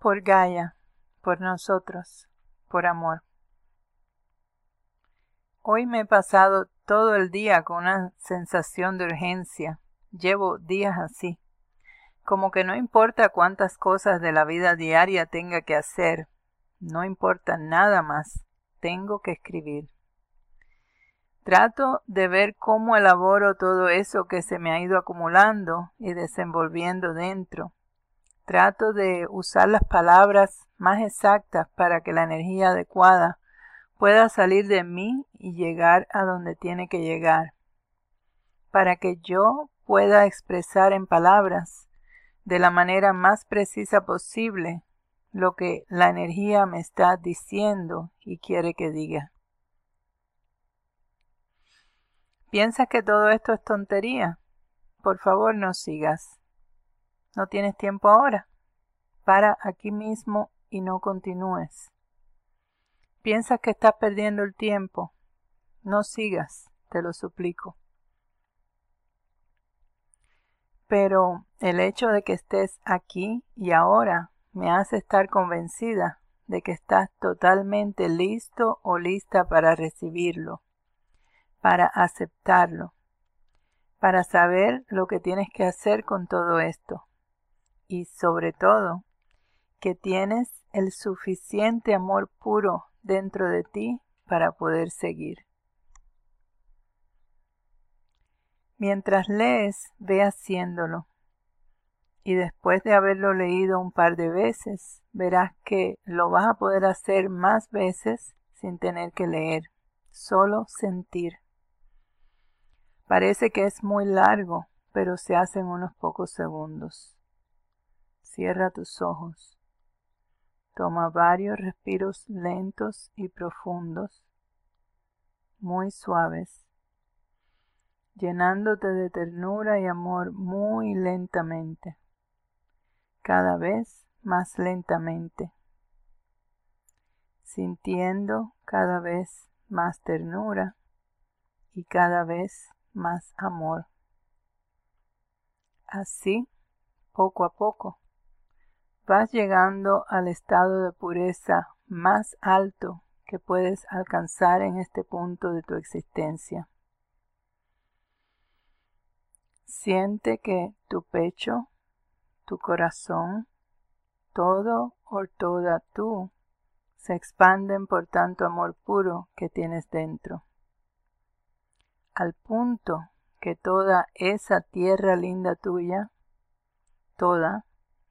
Por Gaia, por nosotros, por amor. Hoy me he pasado todo el día con una sensación de urgencia. Llevo días así. Como que no importa cuántas cosas de la vida diaria tenga que hacer, no importa nada más, tengo que escribir. Trato de ver cómo elaboro todo eso que se me ha ido acumulando y desenvolviendo dentro. Trato de usar las palabras más exactas para que la energía adecuada pueda salir de mí y llegar a donde tiene que llegar. Para que yo pueda expresar en palabras de la manera más precisa posible lo que la energía me está diciendo y quiere que diga. ¿Piensas que todo esto es tontería? Por favor, no sigas. ¿No tienes tiempo ahora? Para aquí mismo y no continúes. ¿Piensas que estás perdiendo el tiempo? No sigas, te lo suplico. Pero el hecho de que estés aquí y ahora me hace estar convencida de que estás totalmente listo o lista para recibirlo para aceptarlo, para saber lo que tienes que hacer con todo esto y sobre todo que tienes el suficiente amor puro dentro de ti para poder seguir. Mientras lees, ve haciéndolo. Y después de haberlo leído un par de veces, verás que lo vas a poder hacer más veces sin tener que leer, solo sentir. Parece que es muy largo, pero se hace en unos pocos segundos. Cierra tus ojos. Toma varios respiros lentos y profundos, muy suaves, llenándote de ternura y amor muy lentamente, cada vez más lentamente, sintiendo cada vez más ternura y cada vez más amor. Así, poco a poco, vas llegando al estado de pureza más alto que puedes alcanzar en este punto de tu existencia. Siente que tu pecho, tu corazón, todo o toda tú se expanden por tanto amor puro que tienes dentro al punto que toda esa tierra linda tuya, toda,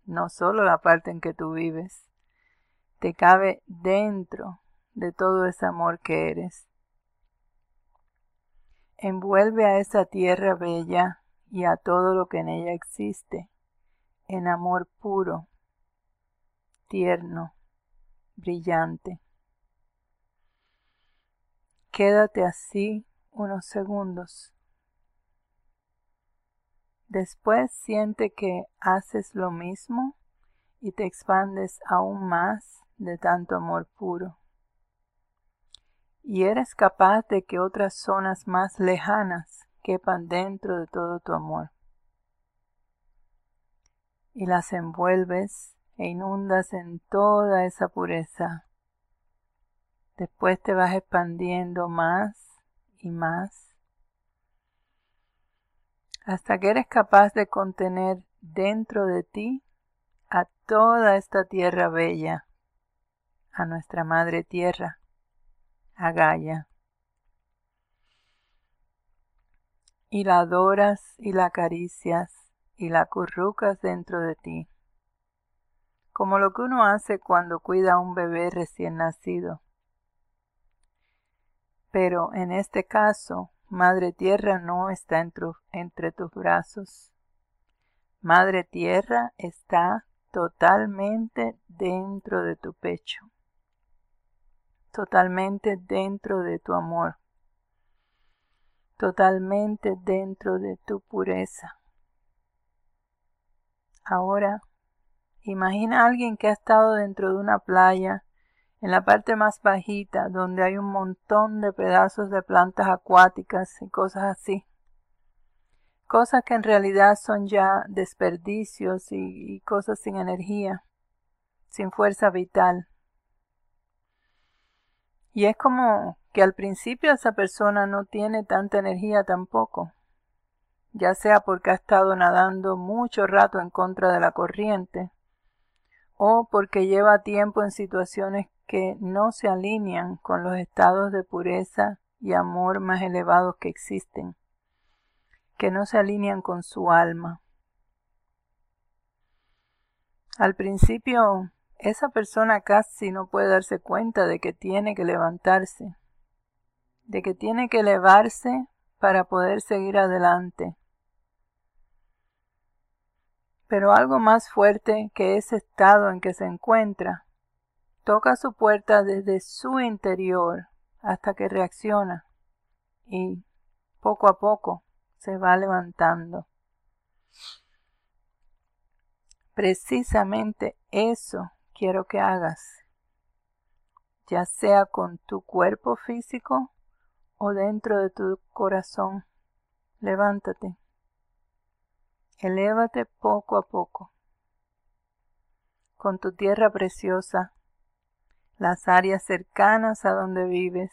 no solo la parte en que tú vives, te cabe dentro de todo ese amor que eres. Envuelve a esa tierra bella y a todo lo que en ella existe en amor puro, tierno, brillante. Quédate así unos segundos. Después siente que haces lo mismo y te expandes aún más de tanto amor puro. Y eres capaz de que otras zonas más lejanas quepan dentro de todo tu amor. Y las envuelves e inundas en toda esa pureza. Después te vas expandiendo más y más, hasta que eres capaz de contener dentro de ti a toda esta tierra bella, a nuestra Madre Tierra, a Gaia. Y la adoras y la acaricias y la currucas dentro de ti, como lo que uno hace cuando cuida a un bebé recién nacido pero en este caso, Madre Tierra no está entre tus brazos. Madre Tierra está totalmente dentro de tu pecho, totalmente dentro de tu amor, totalmente dentro de tu pureza. Ahora, imagina a alguien que ha estado dentro de una playa en la parte más bajita, donde hay un montón de pedazos de plantas acuáticas y cosas así. Cosas que en realidad son ya desperdicios y, cosas sin energía. sin fuerza vital. Y es como que al principio esa persona no tiene tanta energía tampoco, ya sea porque ha estado nadando mucho rato en contra de la corriente, o porque lleva tiempo en situaciones que no se alinean con los estados de pureza y amor más elevados que existen, que no se alinean con su alma. Al principio, esa persona casi no puede darse cuenta de que tiene que levantarse, de que tiene que elevarse para poder seguir adelante. Pero algo más fuerte que ese estado en que se encuentra toca su puerta desde su interior hasta que reacciona y poco a poco se va levantando. Precisamente eso quiero que hagas, ya sea con tu cuerpo físico o dentro de tu corazón. Levántate. Elévate poco a poco. Con tu tierra preciosa, las áreas cercanas a donde vives,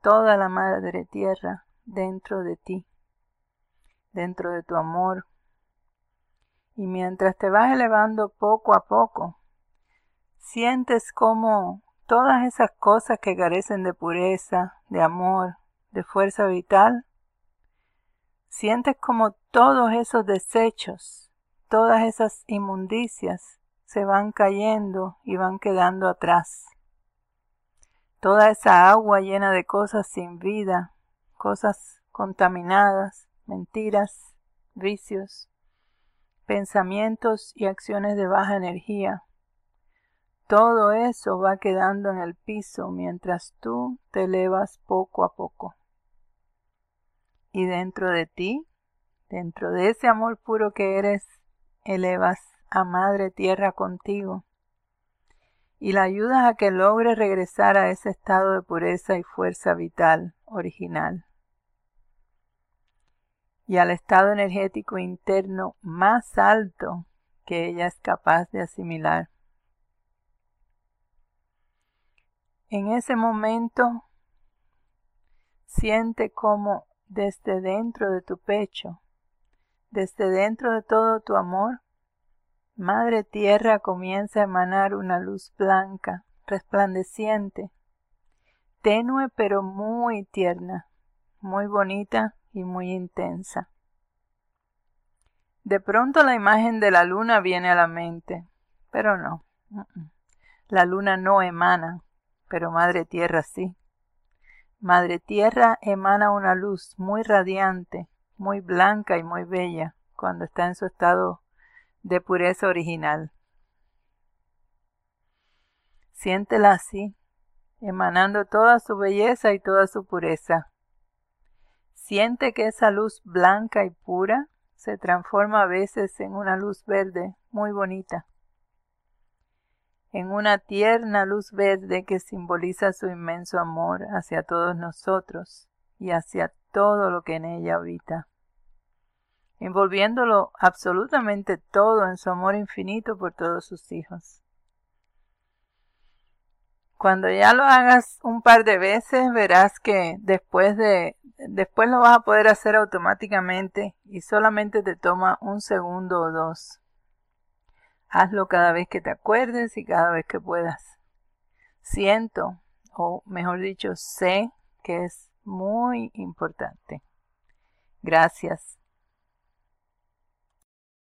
toda la madre tierra dentro de ti, dentro de tu amor. Y mientras te vas elevando poco a poco, sientes como todas esas cosas que carecen de pureza, de amor, de fuerza vital, sientes como todos esos desechos, todas esas inmundicias se van cayendo y van quedando atrás. Toda esa agua llena de cosas sin vida, cosas contaminadas, mentiras, vicios, pensamientos y acciones de baja energía. Todo eso va quedando en el piso mientras tú te elevas poco a poco. Y dentro de ti, dentro de ese amor puro que eres, elevas a Madre Tierra contigo y la ayudas a que logre regresar a ese estado de pureza y fuerza vital original y al estado energético interno más alto que ella es capaz de asimilar. En ese momento siente como desde dentro de tu pecho, desde dentro de todo tu amor, Madre Tierra comienza a emanar una luz blanca, resplandeciente, tenue pero muy tierna, muy bonita y muy intensa. De pronto la imagen de la luna viene a la mente, pero no. La luna no emana, pero Madre Tierra sí. Madre Tierra emana una luz muy radiante, muy blanca y muy bella cuando está en su estado de pureza original. Siéntela así, emanando toda su belleza y toda su pureza. Siente que esa luz blanca y pura se transforma a veces en una luz verde muy bonita, en una tierna luz verde que simboliza su inmenso amor hacia todos nosotros y hacia todo lo que en ella habita envolviéndolo absolutamente todo en su amor infinito por todos sus hijos. Cuando ya lo hagas un par de veces, verás que después de después lo vas a poder hacer automáticamente y solamente te toma un segundo o dos. Hazlo cada vez que te acuerdes y cada vez que puedas. Siento, o mejor dicho, sé que es muy importante. Gracias.